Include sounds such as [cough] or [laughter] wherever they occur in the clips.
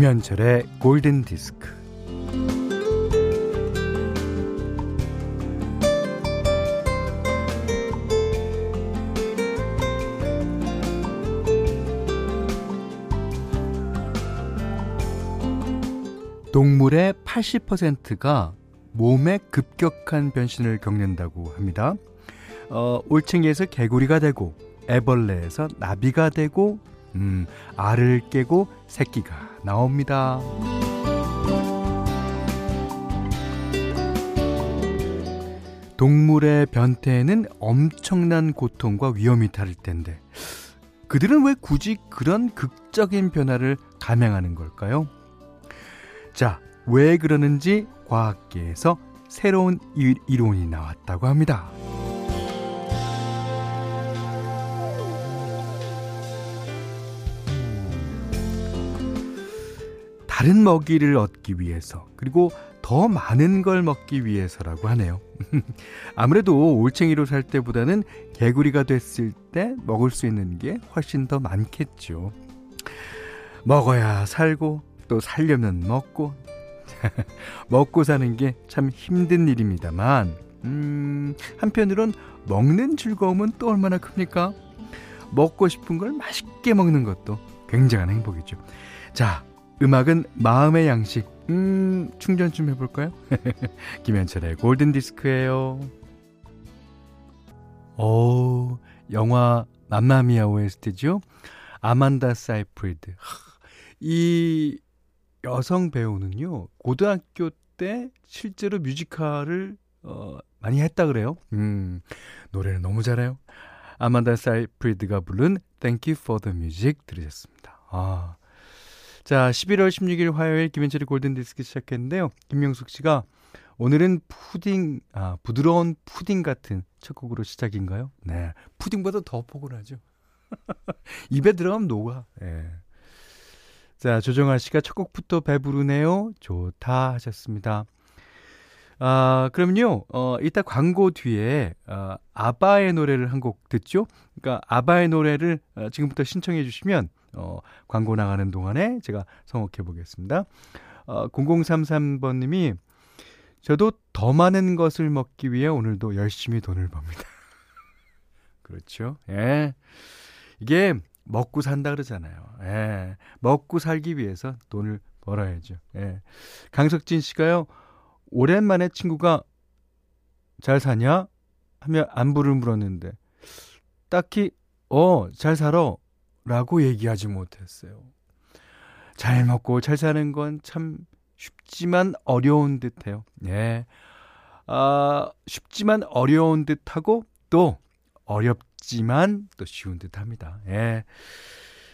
김현철의 골든 디스크. 동물의 80%가 몸의 급격한 변신을 겪는다고 합니다. 어, 올챙이에서 개구리가 되고 애벌레에서 나비가 되고 음, 알을 깨고 새끼가 나옵니다. 동물의 변태에는 엄청난 고통과 위험이 다를 텐데 그들은 왜 굳이 그런 극적인 변화를 감행하는 걸까요? 자, 왜 그러는지 과학계에서 새로운 이론이 나왔다고 합니다. 다른 먹이를 얻기 위해서 그리고 더 많은 걸 먹기 위해서라고 하네요. [laughs] 아무래도 올챙이로 살 때보다는 개구리가 됐을 때 먹을 수 있는 게 훨씬 더 많겠죠. 먹어야 살고 또 살려면 먹고 [laughs] 먹고 사는 게 참 힘든 일입니다만 음, 한편으론 먹는 즐거움은 또 얼마나 큽니까? 먹고 싶은 걸 맛있게 먹는 것도 굉장한 행복이죠. 자, 음악은 마음의 양식. 음, 충전 좀 해볼까요? [laughs] 김현철의 골든디스크예요 오, 영화 맘마미아 OST죠? 아만다 사이프리드. 이 여성 배우는요, 고등학교 때 실제로 뮤지컬을 어, 많이 했다 그래요. 음, 노래를 너무 잘해요. 아만다 사이프리드가 부른 Thank You for the Music 들으셨습니다. 아, 자, 11월 16일 화요일 김현철의 골든디스크 시작했는데요. 김명숙 씨가 오늘은 푸딩, 아, 부드러운 푸딩 같은 첫 곡으로 시작인가요? 네. 푸딩보다 더 포근하죠. [laughs] 입에 들어가면 녹아. 예. 네. 자, 조정아 씨가 첫 곡부터 배부르네요. 좋다 하셨습니다. 아, 그럼요, 어, 이따 광고 뒤에, 어, 아바의 노래를 한 곡 듣죠? 그러니까 아바의 노래를 어, 지금부터 신청해 주시면, 어, 광고 나가는 동안에 제가 성곡해 보겠습니다. 어, 0033번님이 저도 더 많은 것을 먹기 위해 오늘도 열심히 돈을 법니다. [laughs] 그렇죠. 예. 이게 먹고 산다 그러잖아요. 예. 먹고 살기 위해서 돈을 벌어야죠. 예. 강석진 씨가요, 오랜만에 친구가 잘 사냐? 하며 안부를 물었는데, 딱히, 어, 잘 살아. 라고 얘기하지 못했어요. 잘 먹고 잘 사는 건 참 쉽지만 어려운 듯 해요. 예. 아, 쉽지만 어려운 듯 하고 또 어렵지만 또 쉬운 듯 합니다. 예.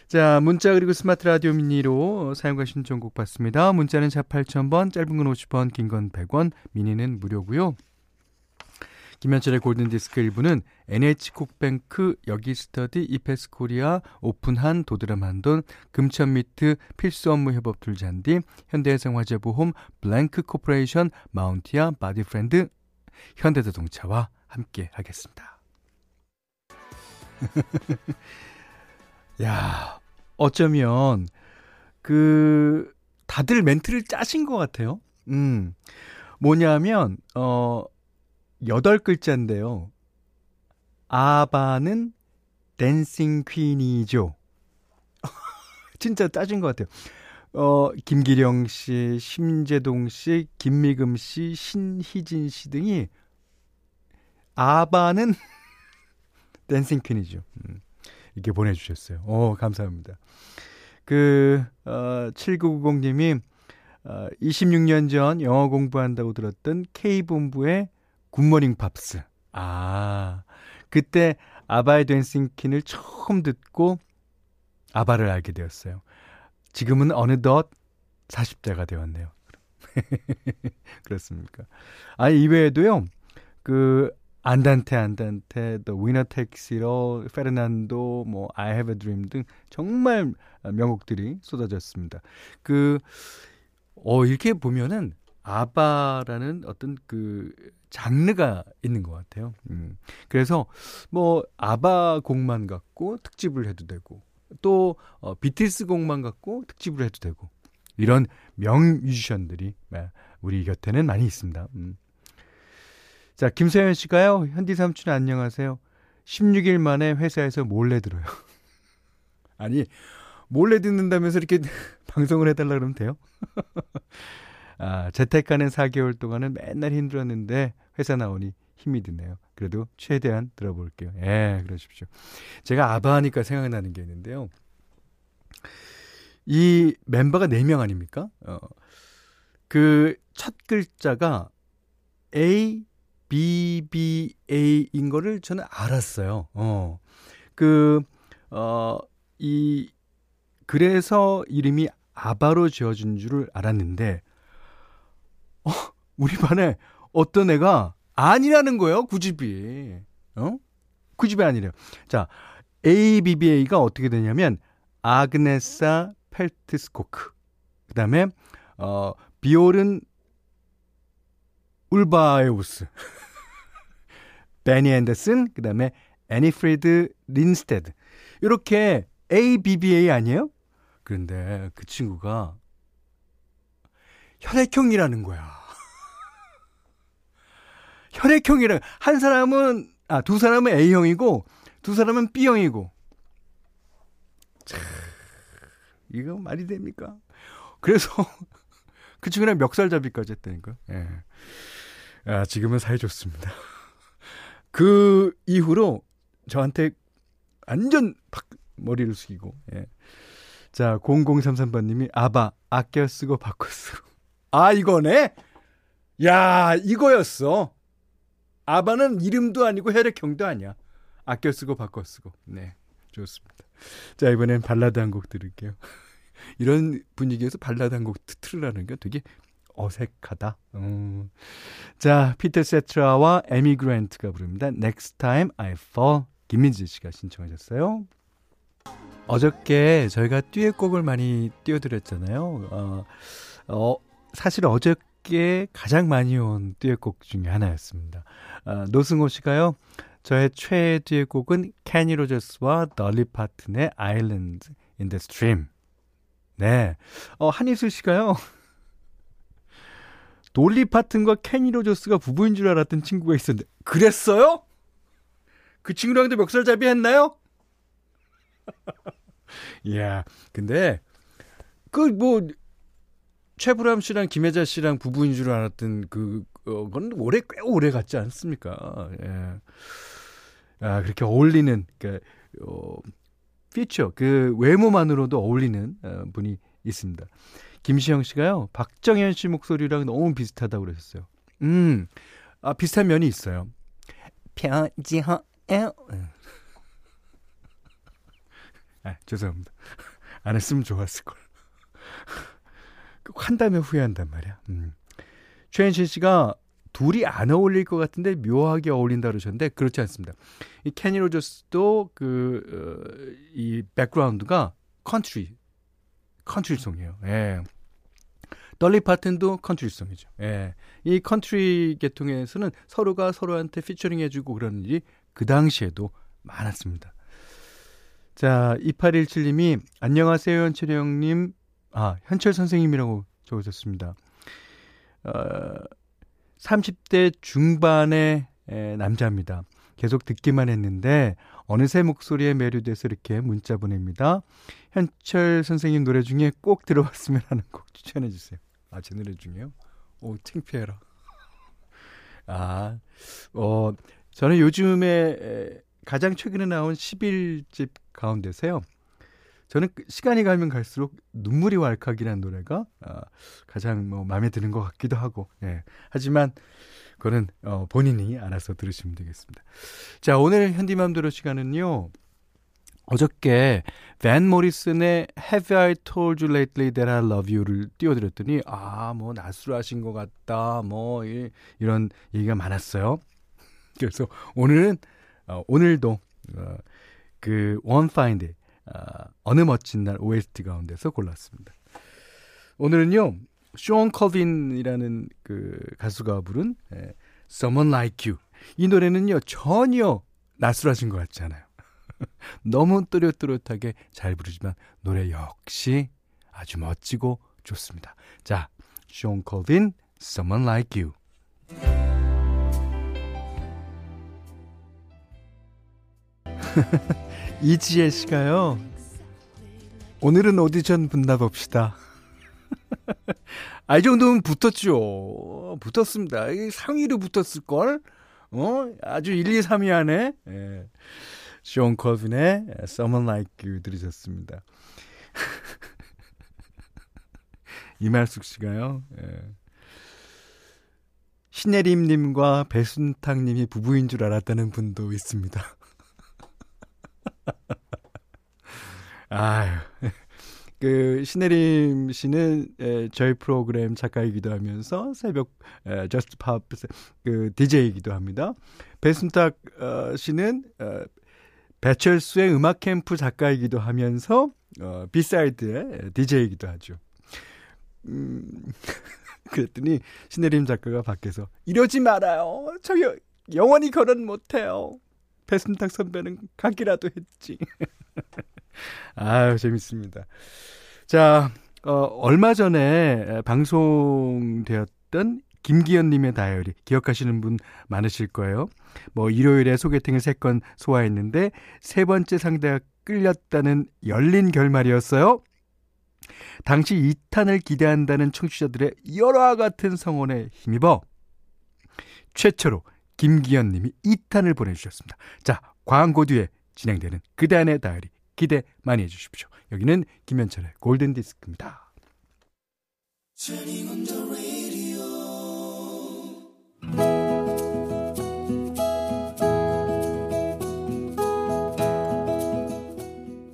자, 문자 그리고 스마트 라디오 미니로 사용과 신청곡 받습니다. 문자는 4 8000번, 짧은 건 50원, 긴 건 100원, 미니는 무료고요. 김현철의 골든디스크 1부는 NH콕뱅크, 여기스터디, 이패스코리아, 오픈한, 도드람 한돈, 금천미트, 필수업무협업 툴 잔디, 현대해상화재보험, 블랭크 코퍼레이션, 마운티아, 바디프렌드, 현대자동차와 함께 하겠습니다. [laughs] 야, 어쩌면 그 다들 멘트를 짜신 것 같아요. 음. 뭐냐면 어 여덟 글자인데요. 아바는 댄싱 퀸이죠. [laughs] 진짜 짜진 것 같아요. 어, 김기령 씨, 심재동 씨, 김미금 씨, 신희진 씨 등이 아바는 [laughs] 댄싱 퀸이죠. 음, 이렇게 보내주셨어요. 오, 감사합니다. 그, 어, 7990님이 어, 26년 전 영어 공부한다고 들었던 K본부의 굿모닝 팝스. 아, 그때 아바의 Dancing Queen을 처음 듣고 아바를 알게 되었어요. 지금은 어느덧 40대가 되었네요. [laughs] 그렇습니까? 아, 이외에도요, 그, 안단테, 안단테, 또 Winner Takes It All, 페르난도, 뭐, I have a dream 등 정말 명곡들이 쏟아졌습니다. 그, 어, 이렇게 보면은 아바라는 어떤 그 장르가 있는 것 같아요. 음. 그래서 뭐 아바 곡만 갖고 특집을 해도 되고 또 어, 비틀스 곡만 갖고 특집을 해도 되고 이런 명 뮤지션들이 아, 우리 곁에는 많이 있습니다. 음. 자, 김세현 씨가요. 현디 삼촌 안녕하세요. 16일 만에 회사에서 몰래 들어요. [laughs] 아니, 몰래 듣는다면서 이렇게 [laughs] 방송을 해달라 그러면 돼요? [laughs] 아, 재택하는 4개월 동안은 맨날 힘들었는데 회사 나오니 힘이 드네요. 그래도 최대한 들어볼게요. 예, 그러십시오. 제가 아바 하니까 생각나는 게 있는데요. 이 멤버가 4명 아닙니까? 어, 그 첫 글자가 A, B, B, A인 거를 저는 알았어요. 어, 그, 어, 이, 그래서 이름이 아바로 지어진 줄을 알았는데, 어, 우리 반에 어떤 애가 아니라는 거예요, 구집이. 어? 구집이 아니래요. 자, ABBA가 어떻게 되냐면, 아그네사 펠트스코크. 그 다음에, 어, 비올은 울바에우스. [laughs] 베니 앤더슨, 그 다음에 애니프리드 린스테드. 이렇게 ABBA 아니에요? 그런데 그 친구가 혈액형이라는 거야. [laughs] 혈액형이랑 한 사람은 아 두 사람은 A형이고 두 사람은 B형이고. 참, 이거 말이 됩니까? 그래서 [laughs] 그 친구랑 멱살잡이까지 했다니까. 예. 아, 지금은 사이 좋습니다. [laughs] 그 이후로 저한테 완전 박 머리를 숙이고. 예. 자, 0033번님이 아바 아껴 쓰고 바꿔 쓰고. 아, 이거네? 야, 이거였어. 아바는 이름도 아니고 혈액형도 아니야. 아껴 쓰고 바꿔 쓰고. 네. 좋습니다. 자, 이번엔 발라드 한 곡 들을게요. [laughs] 이런 분위기에서 발라드 한 곡 틀으라는 게 되게 어색하다. 음. 자, 피터 세테라와 에이미 그랜트가 부릅니다. Next Time I Fall. 김민지 씨가 신청하셨어요. 어저께 저희가 듀엣곡을 많이 띄워드렸잖아요. 어, 어, 사실 어저께 가장 많이 온 듀엣곡 중에 하나였습니다. 어, 노승호 씨가요. 저의 최애 듀엣곡은 캐니 로저스와 돌리 파튼의 Islands in the Stream. 네. 어, 한희슬 씨가요. 돌리 파튼과 캐니 로저스가 부부인 줄 알았던 친구가 있었는데 그랬어요? 그 친구랑도 멱살잡이 했나요? [laughs] 이야, 근데 그 뭐 최불암 씨랑 김혜자 씨랑 부부인 줄 알았던 그 어, 건 오래 꽤 오래 갔지 않습니까? 예. 아 그렇게 어울리는 그 어, 피처 그 외모만으로도 어울리는 어, 분이 있습니다. 김시영 씨가요 박정현 씨 목소리랑 너무 비슷하다고 그러셨어요. 음, 아 비슷한 면이 있어요. 편지허 에 아, 죄송합니다. 안 했으면 좋았을 걸. 한다면 후회한단 말이야. 음. 최현신 씨가 둘이 안 어울릴 것 같은데 묘하게 어울린다 그러셨는데 그렇지 않습니다. 이 캐니 로저스도 그이 어, 백그라운드가 컨트리 컨트리송이에요. 예. 돌리 파튼도 컨트리송이죠. 예. 이 컨트리 계통에서는 서로가 서로한테 피처링 해주고 그러는 일이 그 당시에도 많았습니다. 자, 2817님이 안녕하세요, 현철 형님. 아, 현철 선생님이라고 적으셨습니다. 어, 30대 중반의 에, 남자입니다. 계속 듣기만 했는데 어느새 목소리에 매료돼서 이렇게 문자 보냅니다. 현철 선생님 노래 중에 꼭 들어봤으면 하는 곡 추천해 주세요. 아, 제 노래 중에요? 오, 창피해라. 아, 어, 저는 요즘에 가장 최근에 나온 11집 가운데서요. 저는 그 시간이 가면 갈수록 눈물이 왈칵이라는 노래가 어, 가장 뭐 마음에 드는 것 같기도 하고, 예. 하지만 그거는 어, 본인이 알아서 들으시면 되겠습니다. 자, 오늘 현디맘대로 시간은요. 어저께 밴 모리슨의 Have I Told You Lately That I Love You를 띄워드렸더니 아, 뭐 낯설하신 것 같다, 뭐 이, 이런 얘기가 많았어요. 그래서 오늘은 어, 오늘도 어, 그 One Fine Day 어, 어느 멋진 날 OST 가운데서 골랐습니다. 오늘은요 숀 콜빈이라는 그 가수가 부른 예, Someone Like You 이 노래는요 전혀 낯설어진 것 같지 않아요. [laughs] 너무 또렷또렷하게 잘 부르지만 노래 역시 아주 멋지고 좋습니다. 자, 숀 콜빈, Someone Like You. [laughs] 이지혜 씨가요. 오늘은 오디션 분나 봅시다. [laughs] 아, 이 정도면 붙었죠. 붙었습니다. 상위로 붙었을걸? 어? 아주 1, 2, 3위 안에. 예. 쇼 콜빈의 Someone Like You 들으셨습니다. [laughs] 이말숙 씨가요. 예. 신혜림님과 배순탁님이 부부인 줄 알았다는 분도 있습니다. [laughs] 아유. 그 신혜림 씨는 에, 저희 프로그램 작가이기도 하면서 새벽 에, Just Pop 그 DJ이기도 합니다. 배순탁 어, 씨는 어, 배철수의 음악 캠프 작가이기도 하면서 어, B side의 DJ이기도 하죠. 음, [laughs] 그랬더니 신혜림 작가가 밖에서 이러지 말아요. 저 영원히 결혼 못해요. 배순탁 선배는 가기라도 했지. [laughs] 아유, 재밌습니다. 자, 어, 얼마 전에 방송되었던 김기현님의 다이어리 기억하시는 분 많으실 거예요. 뭐 일요일에 소개팅을 세 건 소화했는데 세 번째 상대가 끌렸다는 열린 결말이었어요. 당시 2탄을 기대한다는 청취자들의 열화 같은 성원에 힘입어 최초로 김기현 님이 2탄을 보내주셨습니다. 자, 광고 뒤에 진행되는 그대안의 다이어리 기대 많이 해주십시오. 여기는 김현철의 골든 디스크입니다.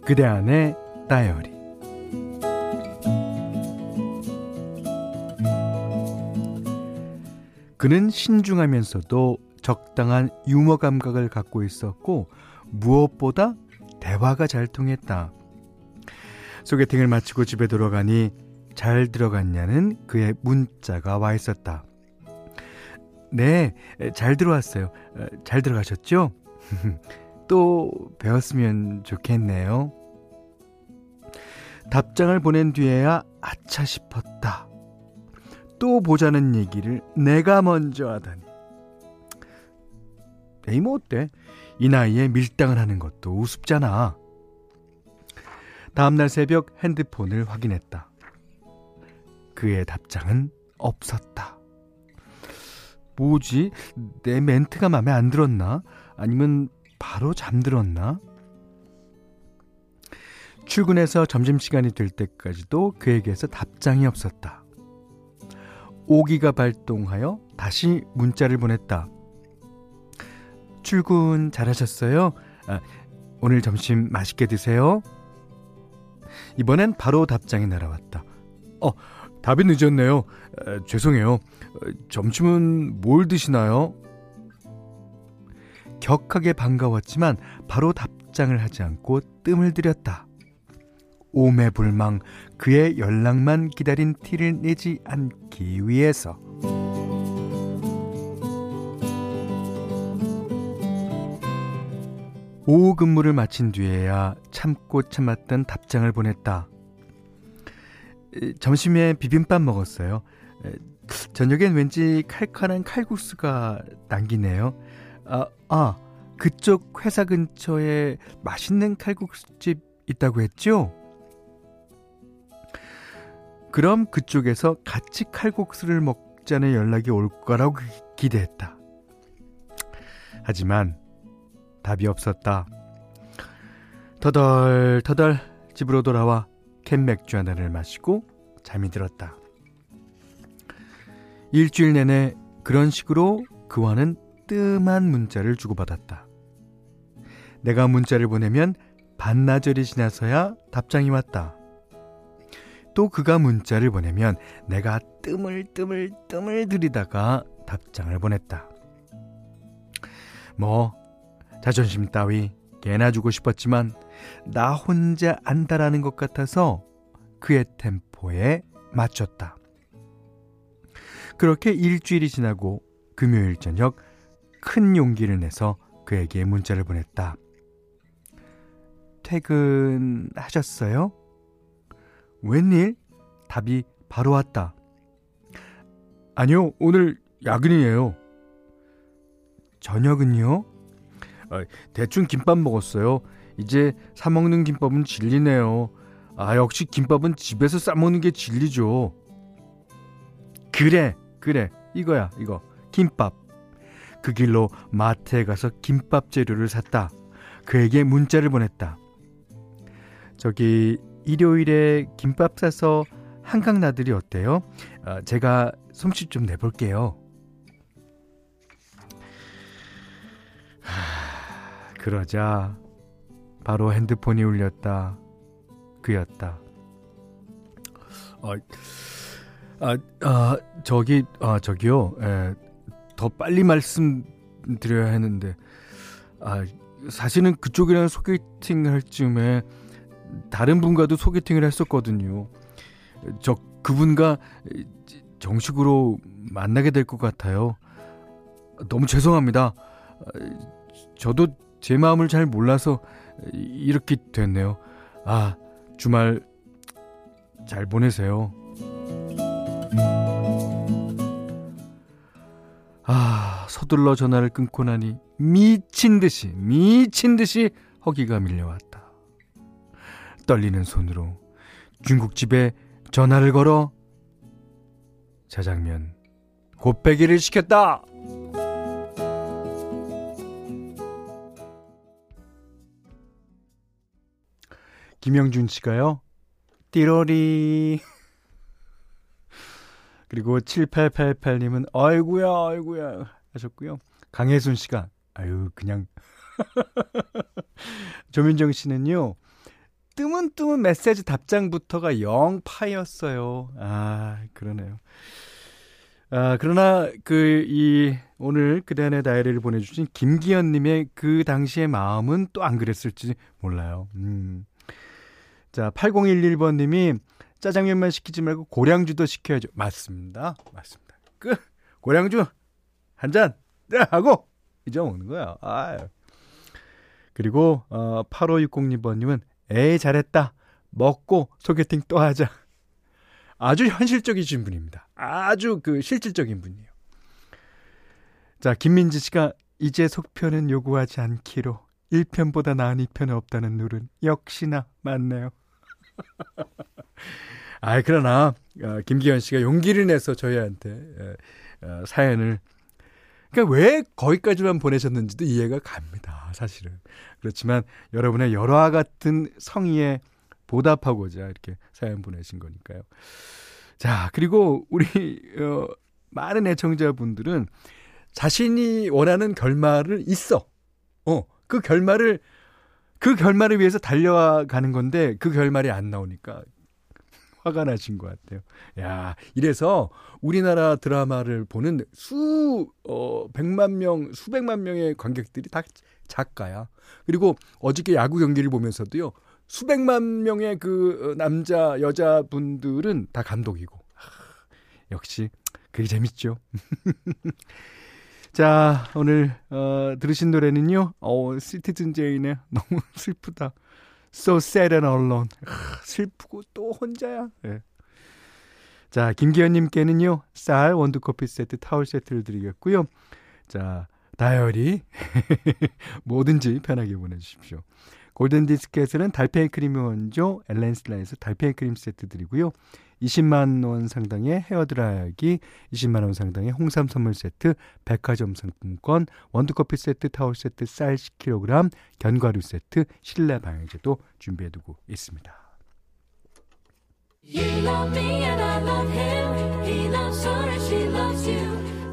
그대 안의 다이어리 그는 신중하면서도 적당한 유머 감각을 갖고 있었고 무엇보다 대화가 잘 통했다. 소개팅을 마치고 집에 돌아가니 잘 들어갔냐는 그의 문자가 와 있었다. 네, 잘 들어왔어요. 잘 들어가셨죠? [laughs] 또 배웠으면 좋겠네요. 답장을 보낸 뒤에야 아차 싶었다. 또 보자는 얘기를 내가 먼저 하다니. 에이, 뭐 어때? 이 나이에 밀당을 하는 것도 우습잖아. 다음날 새벽 핸드폰을 확인했다. 그의 답장은 없었다. 뭐지? 내 멘트가 마음에 안 들었나? 아니면 바로 잠들었나? 출근해서 점심시간이 될 때까지도 그에게서 답장이 없었다. 오기가 발동하여 다시 문자를 보냈다. 출근 잘하셨어요? 아, 오늘 점심 맛있게 드세요. 이번엔 바로 답장이 날아왔다. 어, 답이 늦었네요. 아, 죄송해요. 점심은 뭘 드시나요? 격하게 반가웠지만 바로 답장을 하지 않고 뜸을 들였다. 오매불망 그의 연락만 기다린 티를 내지 않기 위해서. 오후 근무를 마친 뒤에야 참고 참았던 답장을 보냈다. 점심에 비빔밥 먹었어요. 저녁엔 왠지 칼칼한 칼국수가 당기네요. 아, 아, 그쪽 회사 근처에 맛있는 칼국수집 있다고 했죠? 그럼 그쪽에서 같이 칼국수를 먹자는 연락이 올 거라고 기대했다. 하지만 답이 없었다. 터덜 터덜 집으로 돌아와 캔 맥주 하나를 마시고 잠이 들었다. 일주일 내내 그런 식으로 그와는 뜸한 문자를 주고받았다. 내가 문자를 보내면 반나절이 지나서야 답장이 왔다. 또 그가 문자를 보내면 내가 뜸을 뜸을 뜸을 들이다가 답장을 보냈다. 뭐 자존심 따위 개나 주고 싶었지만 나 혼자 안다라는 것 같아서 그의 템포에 맞췄다. 그렇게 일주일이 지나고 금요일 저녁 큰 용기를 내서 그에게 문자를 보냈다. 퇴근하셨어요? 웬일? 답이 바로 왔다. 아니요, 오늘 야근이에요. 저녁은요? 아, 대충 김밥 먹었어요. 이제 사 먹는 김밥은 진리네요. 아, 역시 김밥은 집에서 싸 먹는 게 진리죠. 그래, 그래. 이거야, 이거. 김밥. 그 길로 마트에 가서 김밥 재료를 샀다. 그에게 문자를 보냈다. 저기 일요일에 김밥 사서 한강 나들이 어때요? 아, 제가 솜씨 좀 내볼게요. 그러자 바로 핸드폰이 울렸다. 그였다. 아, 아, 아 저기, 아, 저기요. 에, 더 빨리 말씀드려야 했는데, 아, 사실은 그쪽이랑 소개팅 할 즈음에 다른 분과도 소개팅을 했었거든요. 저 그분과 정식으로 만나게 될 것 같아요. 너무 죄송합니다. 저도 제 마음을 잘 몰라서 이렇게 됐네요. 아, 주말 잘 보내세요. 아, 서둘러 전화를 끊고 나니 미친 듯이, 미친 듯이 허기가 밀려왔다. 떨리는 손으로 중국집에 전화를 걸어 자장면 곱빼기를 시켰다. 김영준 씨가요. 띠로리. 그리고 7888님은 아이구야 아이구야 하셨고요. 강혜순 씨가 아유 그냥 [laughs] 조민정 씨는요. 뜨문뜨문 메시지 답장부터가 영 파였어요. 아, 그러네요. 아, 그러나 그 이 오늘 그대안의 다이어리를 보내주신 김기현 님의 그 당시의 마음은 또 안 그랬을지 몰라요. 음. 자, 8011번 님이 짜장면만 시키지 말고 고량주도 시켜야죠. 맞습니다. 맞습니다. 그 고량주 한 잔. 네, 하고 이제 오는 거야. 아. 그리고 어 8560번 님은 에이, 잘했다. 먹고 소개팅 또 하자. 아주 현실적이신 분입니다. 아주 그 실질적인 분이에요. 자, 김민지 씨가 이제 속편은 요구하지 않기로 1편보다 나은 2편은 없다는 룰은 역시나 맞네요. [laughs] 아, 그러나 어, 김기현 씨가 용기를 내서 저희한테 에, 어, 사연을 그러니까 왜 거기까지만 보내셨는지도 이해가 갑니다. 사실은. 그렇지만 여러분의 열화 같은 성의에 보답하고자 이렇게 사연 보내신 거니까요. 자, 그리고 우리 어, 많은 애청자분들은 자신이 원하는 결말을 있어. 어, 그 결말을 그 결말을 위해서 달려가는 건데 그 결말이 안 나오니까 화가 나신 것 같아요. 야, 이래서 우리나라 드라마를 보는 수, 어, 백만 명, 수백만 명의 관객들이 다 작가야. 그리고 어저께 야구 경기를 보면서도요, 수백만 명의 그 어, 남자, 여자분들은 다 감독이고. 하, 역시, 그게 재밌죠. [laughs] 자, 오늘, 어, 들으신 노래는요, 어, 시티즌 제인의 너무 [laughs] 슬프다. So sad and alone. 슬프고 또 혼자야. 네. 자, 김기현님께는요, 쌀, 원두커피 세트, 타월 세트를 드리겠고요. 자, 다이어리. [laughs] 뭐든지 편하게 보내주십시오. 골든 디스크에는 달팽이 크림 원조, 엘렌실라에서 달팽이 크림 세트 드리고요. 20만 원 상당의 헤어 드라이기, 20만 원 상당의 홍삼 선물 세트, 백화점 상품권, 원두 커피 세트, 타월 세트, 쌀 10kg, 견과류 세트, 실내 방향제도 준비해 두고 있습니다.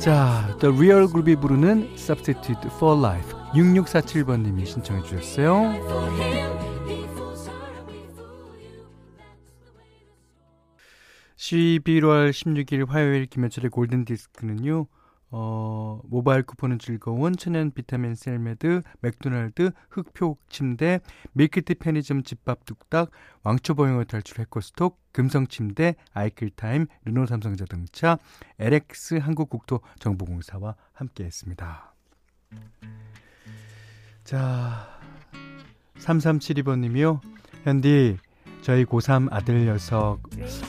자, The Real Group이 부르는 Substitute for Life 6647번님이 신청해 주셨어요. 11월 16일 화요일 김현철의 골든디스크는요. 어, 모바일 쿠폰은 즐거운 천연 비타민 셀메드, 맥도날드, 흙표 침대, 밀키트 편의점 집밥 뚝딱, 왕초보영어 탈출 해커스톡, 금성침대, 아이클타임, 르노 삼성자동차, LX 한국국토정보공사와 함께했습니다. 자, 3372번님이요. 현디, 저희 고3 아들 녀석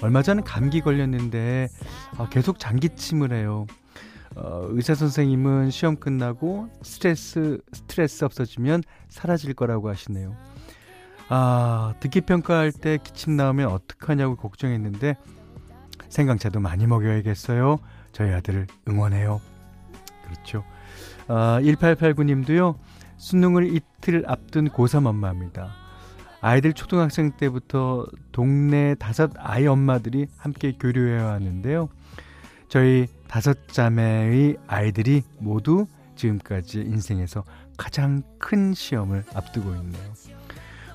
얼마 전에 감기 걸렸는데 어, 계속 장기침을 해요. 어, 의사 선생님은 시험 끝나고 스트레스 스트레스 없어지면 사라질 거라고 하시네요. 아, 듣기 평가할 때 기침 나오면 어떡하냐고 걱정했는데 생강차도 많이 먹여야겠어요. 저희 아들을 응원해요. 그렇죠. 아, 1889님도요. 수능을 이틀 앞둔 고3 엄마입니다. 아이들 초등학생 때부터 동네 다섯 아이 엄마들이 함께 교류해야 하는데요. 저희 다섯 자매의 아이들이 모두 지금까지 인생에서 가장 큰 시험을 앞두고 있네요.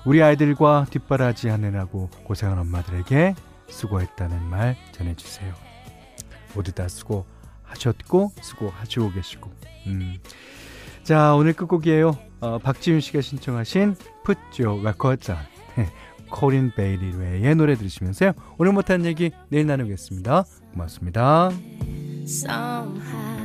우리 아이들과 뒷바라지 하느라고 고생한 엄마들에게 수고했다는 말 전해주세요. 모두 다 수고하셨고 수고하시고 계시고. 음. 자 오늘 끝곡이에요. 어, 박지윤 씨가 신청하신 Put Your Records On [laughs] 코린 베이리의 노래 들으시면서요. 오늘 못한 얘기 내일 나누겠습니다. 고맙습니다. Somehow.